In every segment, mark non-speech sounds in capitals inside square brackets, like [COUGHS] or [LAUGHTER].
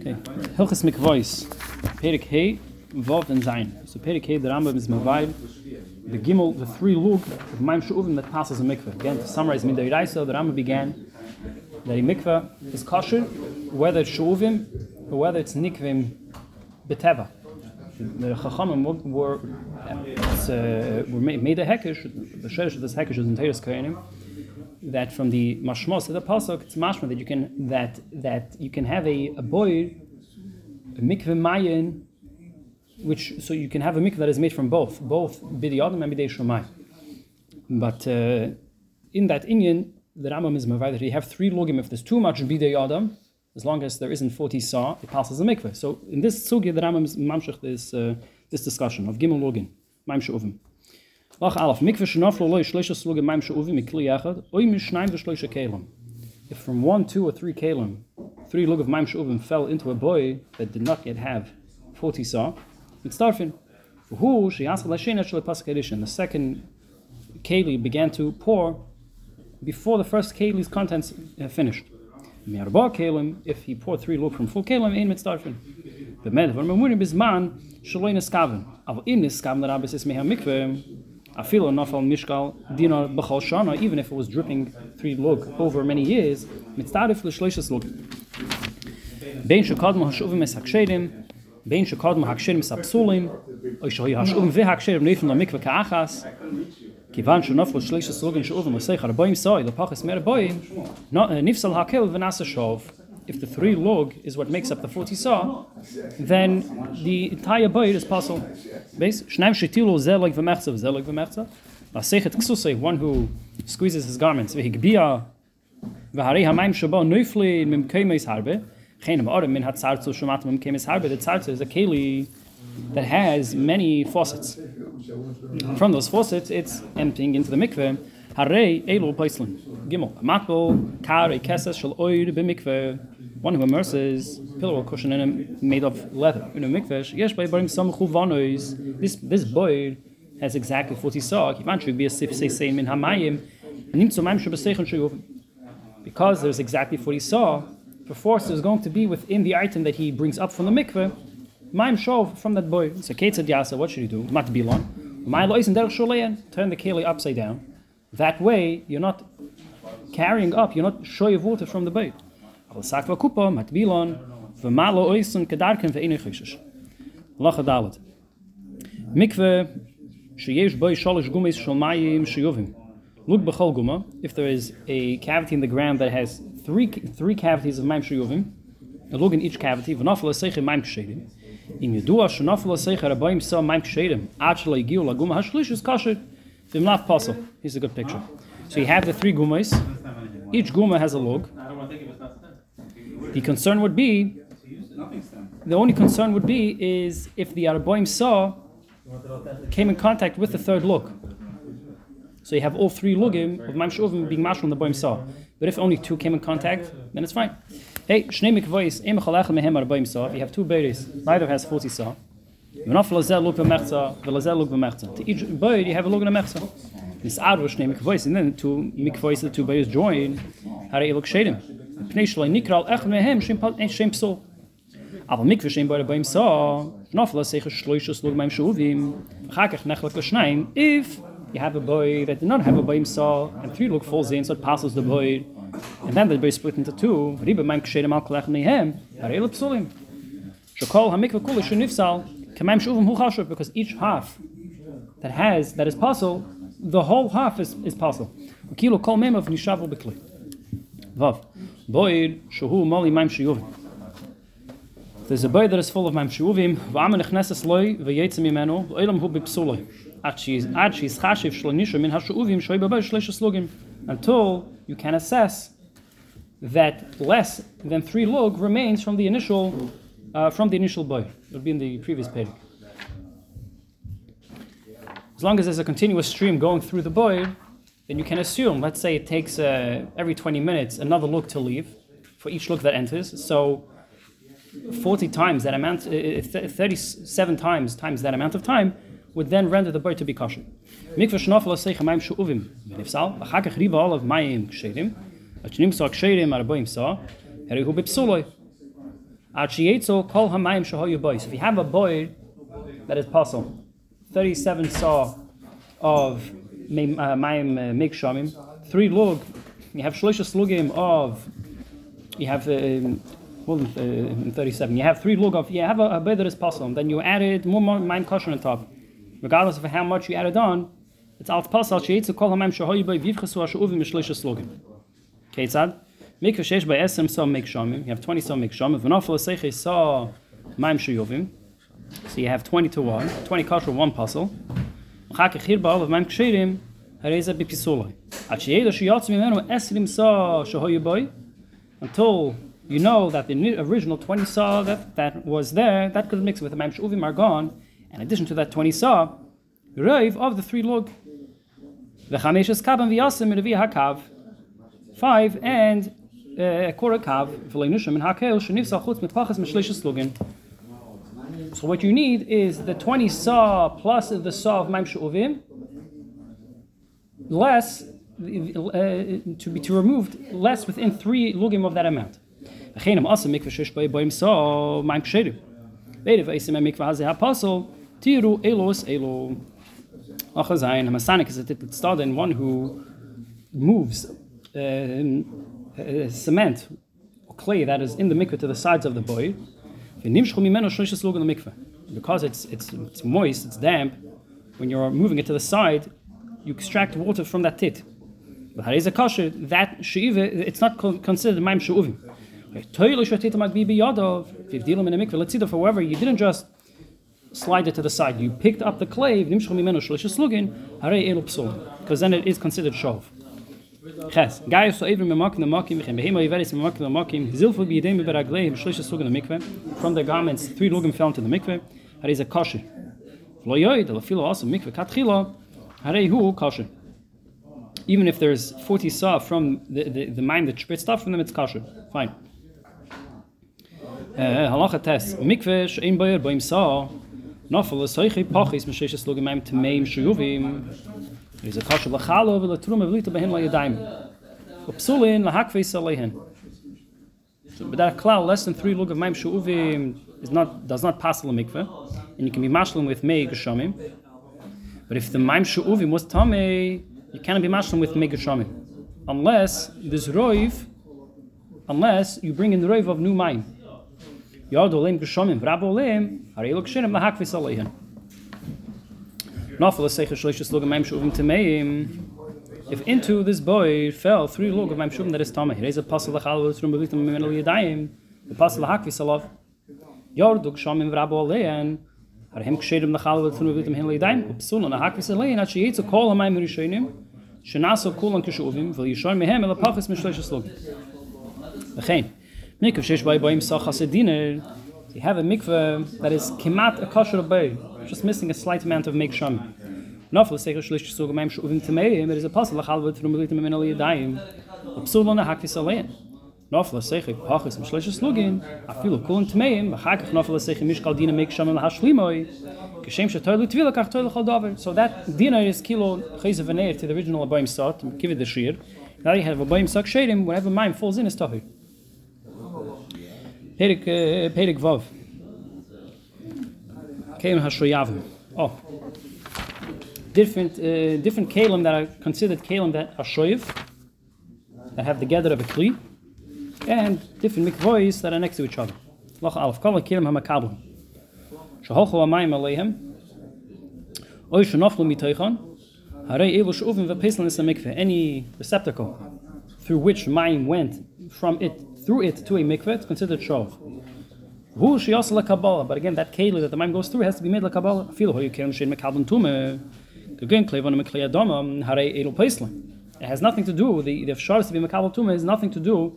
Okay. Hilchas Mikvois. Perik Hey, Vav and Zayin. So Perik Hey, the Rambam is Mavayil. The Gimel, the three lug of Maim Shuvim that passes a mikveh. Again, to summarize Midday Raisa, the Rambam began that a mikveh is kosher, whether it's Shuvim or whether it's Nikvim Beteva. The Chachamim were, were, uh, were made a hekesh, the Sheresh of this hekesh is in Teres Koyanim, that from the mashmos of the pasuk, it's mashma that you can that that you can have a, a boy, a mikveh mayin, which so you can have a mikveh that is made from both, both bidi adam and bidei. But uh, in that inyan, the Rambam is mavai that you have three logim. If there's too much bidei adam, as long as there isn't forty saw, it passes a mikveh. So in this sugi, the Rambam is mamshach this uh, this discussion of gimel login, maim she'uvim. Lach shenaflo loy maim mikli yachad, oy kelim. If from one, two, or three kelim, three lug of maim she'uvim fell into a boy that did not yet have 40 saw, it's starfin. Who she asked Lashena Shal The second keli began to pour before the first keli's contents uh, finished. Miarba kelim, if he poured three lug from full kelim, ein mitzdarfin. The med von memurim bizman shaloi neskaven. Aber in neskaven the rabbis is meha mikveh afilo nafal mishkal dinar b'chol shana, even if it was dripping three lug over many years, mitzdarif l'shleishes lug. Bein shekadmu hashuvim es hakshedim, bein shekadmu hakshedim es apsulim, oy shoy hashuvim ve hakshedim neifim la mikve ka'achas, shleishes lug in shuvim l'seich harboim soy, l'pachas mer boim, eh, nifsal hakel v'nasa shov, if the three log is what makes up the 40 saw, then the entire boyd is possible. Base shnaim shetilu zelig v'mechza zelig v'mechza. Lasechet ksusay, one who squeezes his garments, v'higbia v'harei hamaim shabo neufli mim keimes harbe. Chenem arim min hatzartzu shumat mim keimes harbe. The tzartzu is a keli that has many faucets. From those faucets, it's emptying into the mikveh. Gimel. One who immerses pillow or cushion in a, made of leather in a mikvesh, yes, by bring some chuvanois. This this boy has exactly 40 saw. Eventually, be a sif hamayim. Shuyuvim. Because there's exactly 40 saw, perforce there's going to be within the item that he brings up from the mikveh, maim shov from that boy. So ketzad yasa, what should he do? Mat bilon. My lois and derech sholeyan, turn the keli upside down. That way, you're not carrying up, you're not showing water from the boat. Lacha Dalet. Mikveh sheyesh boy shalish gumis shalmayim sheyuvim. Look b'chol guma. If there is a cavity in the ground that has three three cavities of maim sheyuvim, a look in each cavity. V'nafel seichem maim kshedim. Im yedua shenafel seichem rabayim sa maim kshedim. Ad shlo yigiu laguma hashlish is kasher v'mlaf pasel. Here's a good picture. So you have the three gumas, each guma has a log, the concern would be, the only concern would be is if the Araboim saw came in contact with the third lug. So you have all three lugim of Maim Shuvim being mashal on the boim saw. But if only two came in contact, then it's fine. Hey, Shnei Mikvois, Em Chalech Mehem Araboim saw. If you have two berries, neither has 40 saw. V'naf lazer luk v'mechza, v'lazer luk v'mechza. To each boyd you have a luk and a mechza. This arvish name mikvois, and then two mikvois, the two boys join, How hara elok shedim. Pnei shloi nikral ech mehem shem shem psul. Aber mikve shem boyd boim sa, v'naf lazer shloishus luk meim shuvim, v'chakach nechlek l'shnaim, if you have a boy that did not have a boy himself, and three look falls in, so it passes the boy, and then the boy is split into two. Ribe meim kshedim al kolech mehem, How hara elok psulim. Shokol hamikve kulish nifsal, Kamaim shuvim hu chashuv because each half that has that is puzzle, the whole half is is puzzle. Ukilu kol mem of nishavu b'kli. Vav boid shuhu mali maim shiyuvim. There's a boy that is full of maim shiyuvim. V'amen echneses loy v'yetzim imenu v'olam hu b'psulay. Ad she's ad she's chashiv min hashuvim shoy b'boy shleisha slugim. Until you can assess that less than three log remains from the initial uh, from the initial boy. It would be in the previous page. As long as there's a continuous stream going through the boy then you can assume, let's say it takes uh, every 20 minutes another look to leave for each look that enters. So 40 times that amount, uh, 37 times times that amount of time would then render the bird to be kosher. Mikvah shnafel shu'uvim. V'nifsal, achar kach riva olav mayim ksherim, at shnim ksherim araboim sa, heri hu bipsuloi, Achiyetzo kol hamayim shahoyu boy. So if you have a boy that is puzzle, 37 saw of mayim uh, mikshamim, three log, you have shloisha slugim of, you have um, well, uh, 37, you have three log of, you have a, a boy that is puzzle, then you added more mayim kosher on top. Regardless of how much you added on, it's alt puzzle, achiyetzo kol hamayim shahoyu boy, vivchasu ashuvim shloisha slugim. Ketzad? Mikveh sheish by esem so mikshamim. You have 20 so mikshamim. V'nafel seiche so maim shuyovim. So you have 20 to 1. 20 kosher, 1 puzzle. Chak echir ba'al of maim kshirim. Hareza bipisulai. At sheyeda shiyotz mimenu esrim so shahoyu boy. Until you know that the original 20 saw that, that was there, that could mix with the maim shuvim are gone. In addition to that 20 saw, Rave of the three log. The chamesh kaban v'yasim in hakav. Five and So what you need is the 20 saw plus the saw of Maim Uvim, less, uh, to be to removed, less within three lugim of that amount. One who moves uh, Uh, cement or clay that is in the mikveh to the sides of the boy, because it's, it's, it's moist, it's damp, when you're moving it to the side, you extract water from that tit. But that she'iva, it's not considered maim she'uvim. Let's see that however, you didn't just slide it to the side, you picked up the clay, because then it is considered shov. Ches, gai so even me makim makim me behema yiveris me makim makim zilfu bi yedem be raglei shlish sugen the mikve from the garments three lugim fell into the mikve har is a kosher. Lo yoid lo filo also mikve katkhila hare hu kosher. Even if there's 40 saw from the the, the mind that spritzed off from them it's kosher. Fine. Eh halacha test mikve shein boyer beim saw nafel soichi pachis me shlish lugim im tmeim shuvim Is a kasha lachalo vel trum vlita behen la yadaim. Upsulin la hakve salehen. So that cloud less than 3 lug of maim shuvim is not does not pass the mikveh and you can be mashlim with mei geshamim. But if the maim shuvim was tame, you cannot be mashlim with mei unless this roiv unless you bring in the roiv of new maim. Yod olim geshamim vrabo olim, are you look shinim la Nafal seicher shloishes log maim shuvim tameim. If into this boy fell three log of maim shuvim that is tamei, he is a pasal lachal with from bevitim mimenel yadayim. The pasal hakvi salav. Yorduk shamim vrabo alein. Har hem kshedim lachal with from bevitim mimenel yadayim. Upsul on a hakvi salain at she yitzu kol hamayim rishonim. Shenaso kulan kishuvim vel yishon mehem el apachis mishloishes log. V'chein. Mikv shesh bay bayim sachas ediner. You have a mikveh that is kemat a kosher bay just missing a slight amount of make sham. Nafel seicher shlish so gemaim shuvim tmei, there is a puzzle lachal vet from milit min ali daim. Psul on hakvis alein. Nafel seicher pachis im shlish slugin, a fil kuln tmei, ma hak nafel seicher mish kal dina make sham la hashlimoy. Geshem shtoyl tvil kach toyl chal daver. So that dinner is kilo chayze vener to the original baim sat, give it the shir. Now you have a baim sak shadim whenever mine falls in is tahir. Perik eh, Perik Vav. Kalim Hashoyavim. Oh. Different, uh, different Kalim that are considered Kalim that are Shoyev, that have the gather of a Kli, and different mikvois that are next to each other. Lach Alef, Kol HaKalim HaMakablim. Shaholchu HaMayim Aleihem, Oy Shanoflu Mitoichon, Harei Evo Shuvim HaMikveh, any receptacle through which Mayim went from it, through it to a mikveh, it's considered Shov. Who she also la kabbalah, but again that keli that the mind goes through has to be made like kabbalah. Feel how you can shein mekabel tume. Again, klevon meklei adama um, hare edel peislim. It has nothing to do the the shars to be mekabel tume has nothing to do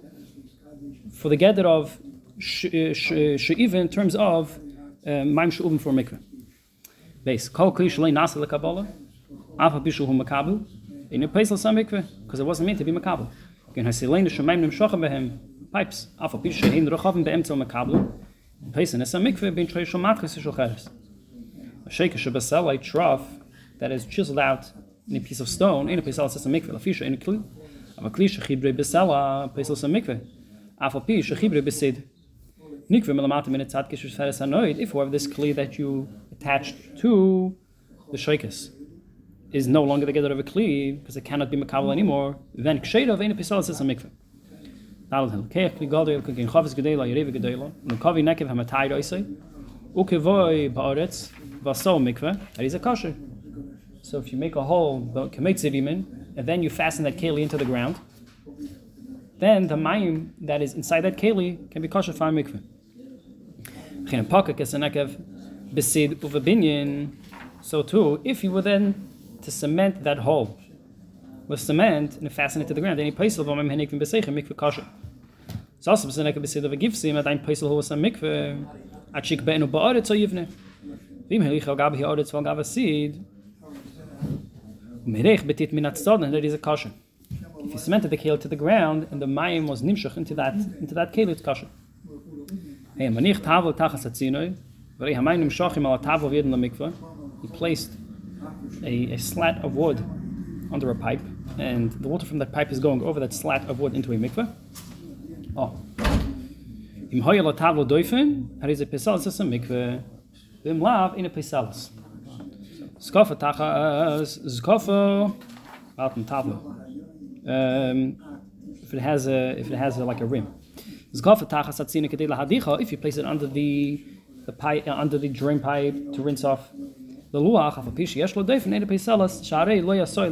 for the gather of uh, uh, sheiva in terms of uh, maim shuven for mikveh. Base kol kli shlei nasa la kabbalah. Afa bishu hu mekabel. In a peisel sam mikveh because it wasn't meant to be mekabel. Again, haselein the shemaim nimshochem behem pipes. Afa bishu hein rochaven beem zel mekabel. Pesen is a mikveh cheres. A sell a trough that is chiseled out in a piece of stone. In a piece of a mikveh, a fish in a kli. A kli shechibre besela pesel a mikveh. Afal pi shechibre besid. Nikve melamata min etzad kishush feres hanoid. If however this kli that you attached to the shaykas is no longer the gather of a kli because it cannot be makabel anymore, then ksheida vein episol says a mikveh. No kavi nekev roise. Ukevoy baaretz vaso kosher. So if you make a hole, the kemetzidimin, and then you fasten that keli into the ground, then the mayim that is inside that keli can be kosher for. Chin pakak a nekev besid uvabinyan. So too, if you were then to cement that hole with cement and fasten it to the ground, then you place it on henik v'beseicha mikveh kosher. So also besid nekev besid of a gifsim at ein peisel hol was a mikveh achik be'enu ba'aretz o yivne. Vim helich al gabi ha'aretz val gabi seed. Merech betit min atzadon, that is a kosher. If you cemented the kale to the ground and the mayim was nimshach into that into that kale, it's kosher. Hey, manich tavel tachas atzinoi, v'rei hamayim nimshachim al tavel v'yedin lamikvah. He placed a, a slat of wood under a pipe, and the water from that pipe is going over that slat of wood into a mikveh. Oh. Im hoyel a tavel doifen, har is a pesalas as a mikvah. Vim lav in a pesalas. Skofa tachas, skofa, out in tavla. Um, if it has a, if it has a, like a rim. Skofa tachas atzina kedela hadicha, if you place it under the, the pipe, uh, under the drain pipe to rinse off the luach, af a pishi yesh lo doifen, in a pesalas, sharei lo yasoy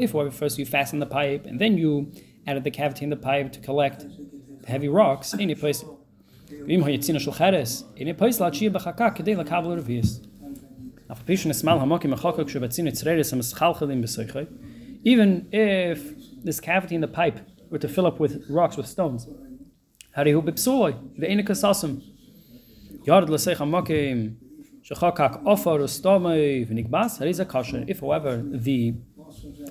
If, first you fasten the pipe and then you added the cavity in the pipe to collect the heavy rocks, in a place. Even if this cavity in the pipe were to fill up with rocks, with stones, the Offer a. If, however, the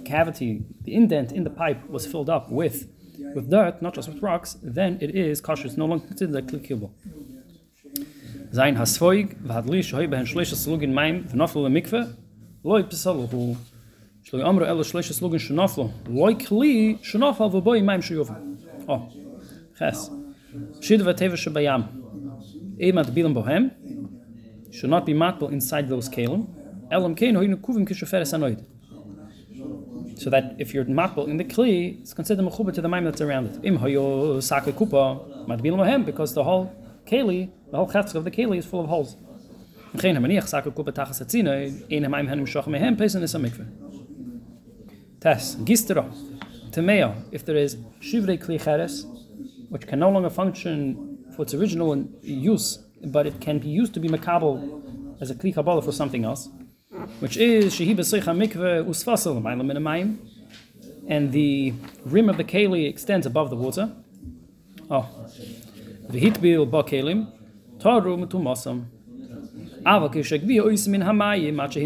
cavity, the indent in the pipe was filled up with with dirt, not just with rocks, then it is kosher. It's no longer considered clickable. Zain hasfoig v'hadli shohi behen shleisha slugin maim v'noflu shloi amru elu shleisha slugin kli v'boi maim. Oh, ches. Bilam bohem should not be matbel inside those kalim elam kuvim so that if you're matbel in the kli, it's considered mechuba to the maim that's around it. Im hoyo sake kupa matbil mohem because the whole keli, the whole chetzik of the keli is full of holes. Geen hamaniach sake kupa tachas atzina in maim hanim shoch mehem pesen is a mikveh. Tes gistera tameo if there is shivrei kli cheres which can no longer function for its original use, but it can be used to be makabel as a kli kabbalah for something else which is shehi b'seicha mikveh usfasel mayim, and the rim of the keli extends above the water. Oh, v'hitbil ba kelim taru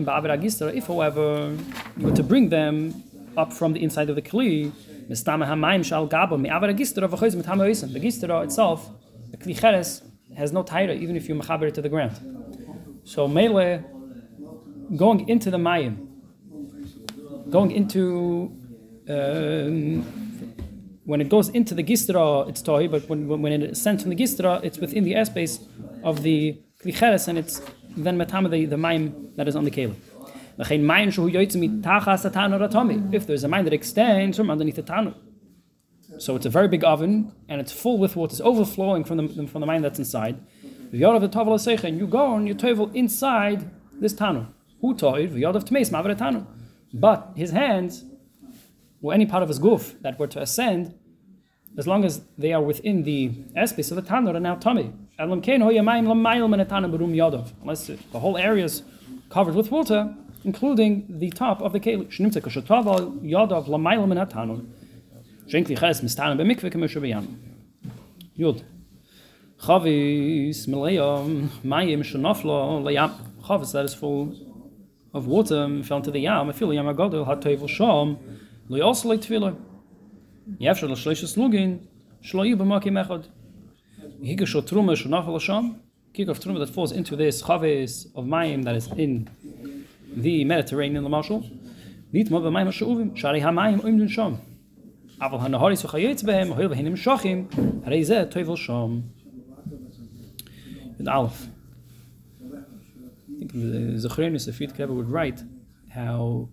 ba'aver. If, however, you were to bring them up from the inside of the hamoisim. The gistra itself, the kli cheres, has no taira even if you mechaber it to the ground. So mele going into the mayim, going into um, when it goes into the gistra, it's tohi, but when, when it ascends from the gistra, it's within the airspace of the klicheres, and it's then matama the, the mayim that is on the keli. If there's a mine that extends from underneath the tanu, so it's a very big oven and it's full with water, it's overflowing from the from the mine that's inside. And you go and you tovel inside this tanu. Who. But his hands, or any part of his goof that were to ascend, as long as they are within the airspace of the tanur, are now tummy. Unless the whole area is covered with water, including the top of the keli. Schenkli ches mistan be mikve kemesh be yam. Yud. Chavis melayam mayim shnafla layam. Chavis that is full of water fell into the yam. Feel yam agadol hat tevel sham. Lo also like tefillah. Yefshel lo shleishes lugin. Shlo yi b'makim echad. Hige shel truma shnafla sham. Kik of truma that falls into this chavis of mayim that is in the Mediterranean, the Marshal. Nit mo b'mayim ha'shu'uvim. Shari ha'mayim oimdun sham. אבל הנהוריס וחייץ בהם, הואיל והן נמשכים, הרי זה טויבל שם. And Aleph. I think the Zechrenis, the Fried Keber would write how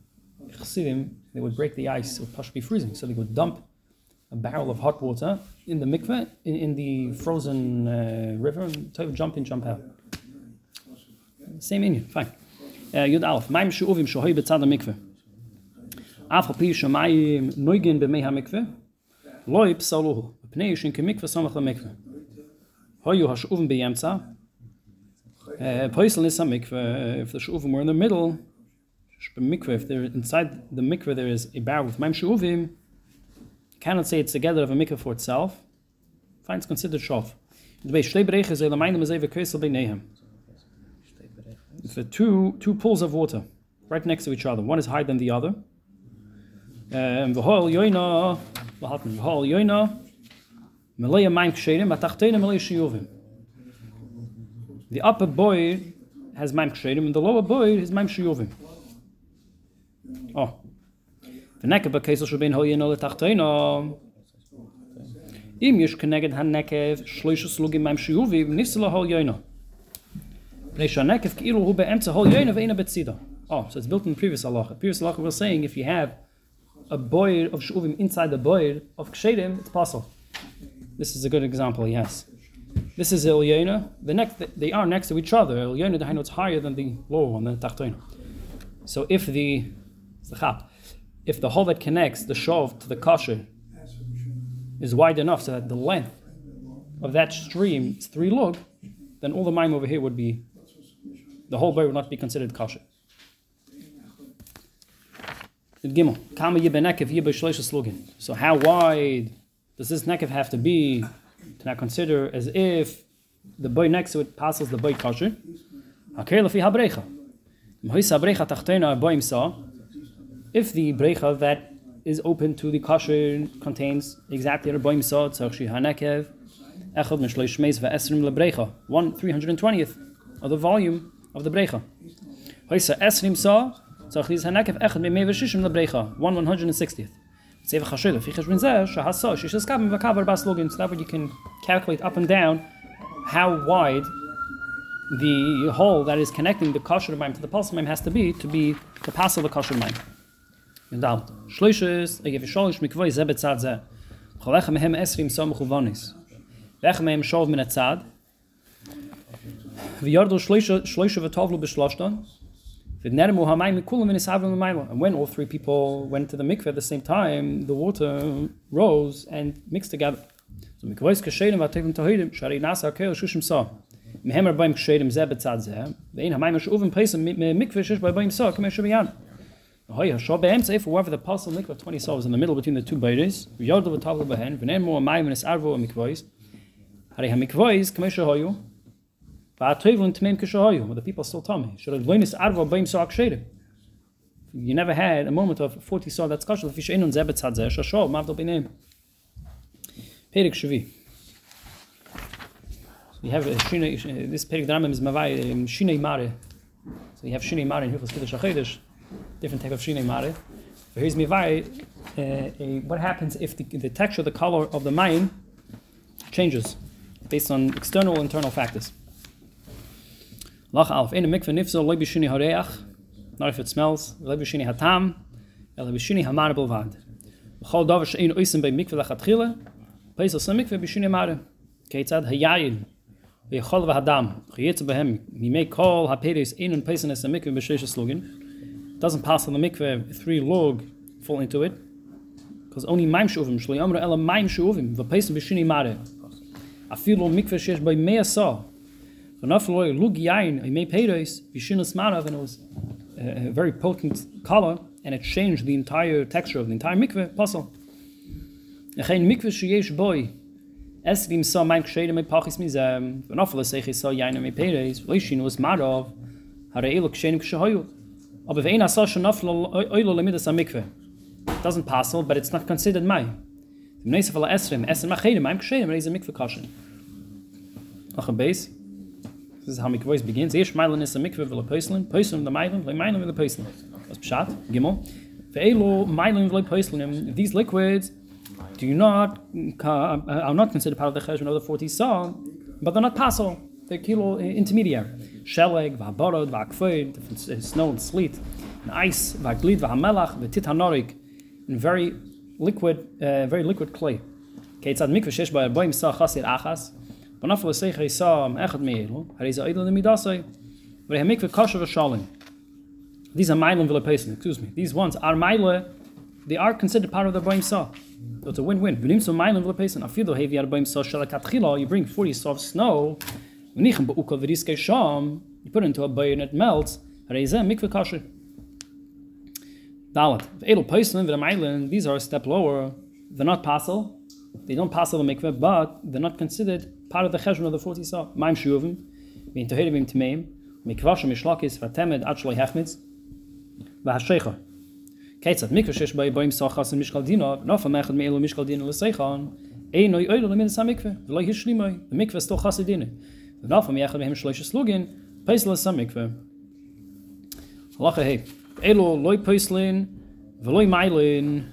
Chassidim, they would break the ice, it would push be freezing, so they would dump a barrel of hot water in the mikveh, in, in the frozen uh, river, and to jump in, jump out. Same Indian, fine. Uh, Yud Aleph, Maim Shu'uvim Shohoi Betzad HaMikveh. אף על פי שמים נויגן במי המקווה, לא יפסלוהו, מפני שכמקווה סמך למקווה. היו השאובים באמצע, פויסל ניס המקווה, if the שאובים were in the middle, במקווה, if they're inside the mikveh there is a barrel with מים שאובים, cannot say it's together of a mikveh for itself, fine, it's considered shov. דבי שתי בריכה זה למיינים הזה וקריסל ביניהם. If the two, two pools of water right next to each other, one is higher than the other, Um, v'hol v'hol mayim ksherim, melaya shiyuvim. The upper boy has mayim ksherim, and the lower boy has mayim shiyuvim. Oh. V'nekev b'keisel shubein hol yoina l'tachtena. Im yish keneged ha-nekev, shloisha slugim mayim shiyuvim, nisla hol yoina. B'nei sha-nekev ki'ilu hu hol yoina v'eina betzida. Oh, so it's built in previous halacha. Previous halacha was saying if you have a boy of shuvim inside the boy of kshedim, it's possible. This is a good example, yes. This is Ilyana. The next, they are next to each other. Ilyana, the it's higher than the lower one, the tachtoina. So if the, if the hole that connects the shov to the kasher is wide enough so that the length of that stream is three log, then all the mime over here would be, the whole boy would not be considered kasher. So how wide does this nekev have to be to not consider as if the boy next to it passes the boy kosher? Haker lefi habrecha. Mhois habrecha tachtena boim sa. If the brecha that is open to the kosher contains exactly the boim sa, tzach shi hanekev, echad mishloish meis ve'esrim lebrecha. One 320th of the volume of the brecha. Hoisa esrim sa, me meveshishim lebrecha, one 160th. Save chashil, if ich bin zeh, bas login, so that way you can calculate up and down how wide the hole that is connecting the kosher mime to the pulse mime has to be to be to pass the mime. And down. Shloishes, betzad mehem esrim mehem shov min atzad. And when all three people went to the mikveh at the same time, the water rose and mixed together. So mikvois kashedim v'atevim tahidim shari nasa akel shushim sa. Mehemer baim kashedim zeh betzad zeh. Ve'in hamayim shuvim pesem mikveh shish by baim sa kamesh shabiyan. Hoy hasho be'emtza if whoever the parcel mikveh 20 sa was in the middle between the two bayres. V'yardu v'tavlu behen. V'ne'em mo hamayim v'nes arvo mikvois. Hari ha-mikvois kamesh shahoyu. The people still me. You never had a moment of 40 saw that's b'neim. Perik Shvi. We have this Perik Dramim is mavai um, mare. So you have mare in Kiddush different type of mare. But here's mavai, uh, what happens if the, the texture, the color of the mayim changes based on external internal factors. Lach alf in a mikve nifzel loy hareach, not if it smells, loy hatam, el bishini hamar belvad. Bchol davar shein oisen bei mikve lachat chile, peis as mikve bishini mare. Keitzad hayayin, ein un peisen es a mikve b'sheish slugin. Doesn't pass on the mikve, three log fall into it, because only maim shuvim, shloi amra ela maim shuvim, v'peisen bishini mare. Afilu mikve sheish bei mea sa, So nafloy lug yain, may peiros, vishinus marav, and it was a very potent color, and it changed the entire texture of the entire mikveh puzzle. Ein mikve sheyesh boy. Es vim so mein gscheide mit pachis mi zem. Wenn afle sech is so yine mit peres, weil shi nus marov. Har er elok shein gshoyut. Aber wenn er so schon afle eule le mit der. Doesn't pass, but it's not considered my. Im nächsten Fall esrim, essen mach heide mein gscheide mit dieser mikve kaschen. Ach a base. This is how voice begins. Meilen is a mikve vil a pöslen, pöslen the meilen, le meilen vil a pöslen. Was beschat? Gimel. Pöslen, these liquids do not uh, are not considered part of the cheshbon of the 40 saw, but they're not passel. They're kilo intermediary. Sheleg, v'haborod, v'hakfoid, snow and sleet, and ice, v'haglid, v'hamelach, v'titanorik, and very liquid, uh, very liquid clay. Shesh sa chasir achas, b'nafel l'seichei sa am echad me'elu, harei za idol nemidasai, v'rei mikveh kosher v'shalim. These are mile and excuse me. These ones are mile, they are considered part of the boim sa. So it's a win-win. V'nim so mailim v'le pesen. Afido hevi ar boim so shala katchila. You bring 40 soft snow. V'nichem ba'ukol v'riske sham. You put it into a boy and it melts. Reizeh mikve kasher. Dalet. V'edel pesen v'le mailim. These are a step lower. They're not passel. They don't passel the mikve, but they're not considered part of the cheshbon of the 40 saw. Maim shuvim. V'in toheri v'im tmeim. Mikvashim mishlakis v'temed ad shloi hechmitz. V'hashecha. Keitzat mikro shesh bei boim sochas in mishkal dina, no fa mechad meilo mishkal dina le seichan, ei noi oilo le minas v'loi hishlimoi, the mikve is toch chasi dina. No mechad mehem shloish slugin, peis le sa-mikve. Halacha hei, elo loi peislin, v'loi mailin,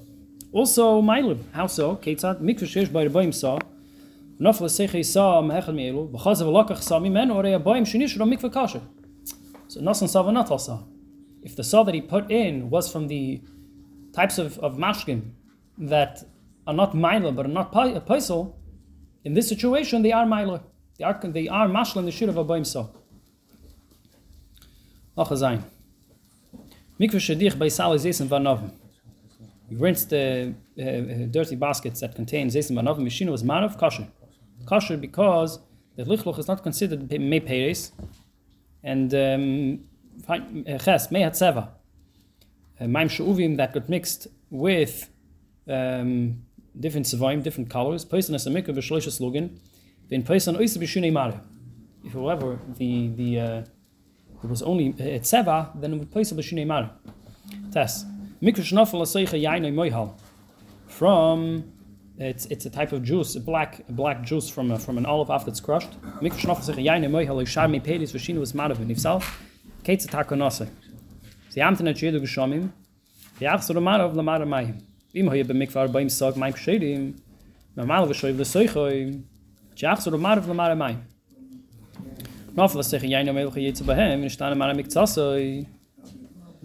also miilem how so ketzat mikve shesh bei der baim sa nofle sech is sa am hechel melo bchaz ve lokach sa mi or a baim shni shlo mikve so nosen sa va not also if the saw that he put in was from the types of of mashkin that are not minor but are not uh, paisel, in this situation they are minor. They are they are mashal in the shir of a boim so. Noch zayn. Mikve shadich bei sal is esen van noven. You rinse the uh, uh, dirty baskets that contain van noven. Machine was man of kosher. Kosher because the lichloch is not considered me peres. And um, uh, ches, hat seva. Uh, maim sheuvim that got mixed with um, different savaim, different colors. Person has a mikvah b'shloisha slogan. Then person oisa b'shunei mara. If however the the uh, it was only tseva, then it would place b'shunei mara. Test. From it's it's a type of juice, a black black juice from a, from an olive after it's crushed. Mikvah shnafel aseicha yainoi moihal ishar mi pedis v'shinu was mara v'nifsal. Keitz takonose.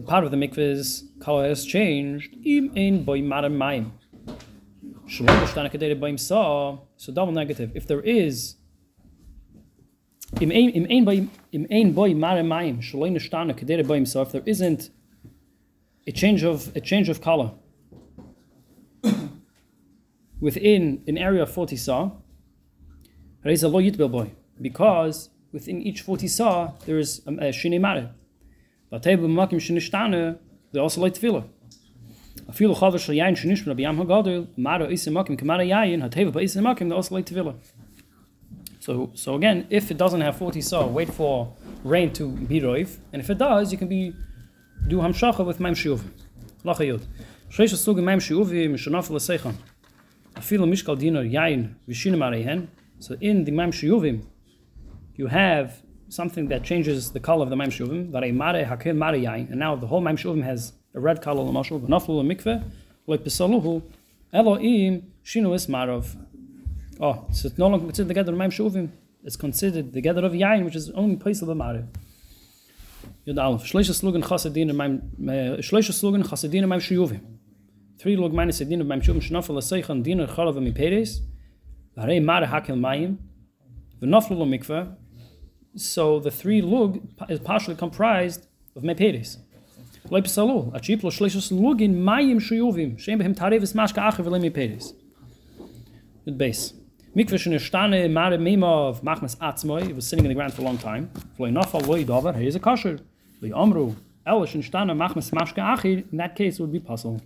Part of the mikvah's color has changed so double negative. If there is if there isn't a change of a change of color. [COUGHS] within an area of 40 saw, because within each 40 saw there is um, a, a. But table makim shine shtane, they also like tefillah. A few chavar shel yain shnish ben biyam hagadol, mara is makim kamara yain, hat table is makim they also like tefillah. So so again, if it doesn't have 40 saw, wait for rain to be roiv, and if it does, you can be do hamshacha with maim shiuv. Lachayot. Shreish asug maim shiuv eh, mishnaf l'seichan. Afilu mishkal dinor yain v'shinu marehen. So in the Maim Shiyuvim, you have something that changes the color of the Maim Shiyuvim. Varei mare hakel mare yain. And now the whole Maim Shiyuvim has a red color. L'mashul v'naflu l'mikveh l'pisaluhu Elohim shinu es marov. Oh, so it's no longer considered the gather of Maim Shiyuvim. It's considered the gather of yain, which is only place of the mare. Yud Aleph. Shleisha slugen chasadin in Maim uh, Shleisha slugen chasadin in Maim Shiyuvim. three log minus din of mamshum shnafel seichan din chalav mi peres are mar hakel mayim v'naflu lo mikveh, so the three lug is partially comprised of meperis. Lo psalu, a chip lo shlishos lugin mayim shuyuvim, shem behem tarevis mashka acher v'le meperis. With base. Mikveh shene stane mare mema of machmas atzmoi, was sitting in the ground for a long time. V'lo nafal lo yidavar, he is a kosher. Lo amru, elish in stane machmas mashka acher, in that case it would be possible.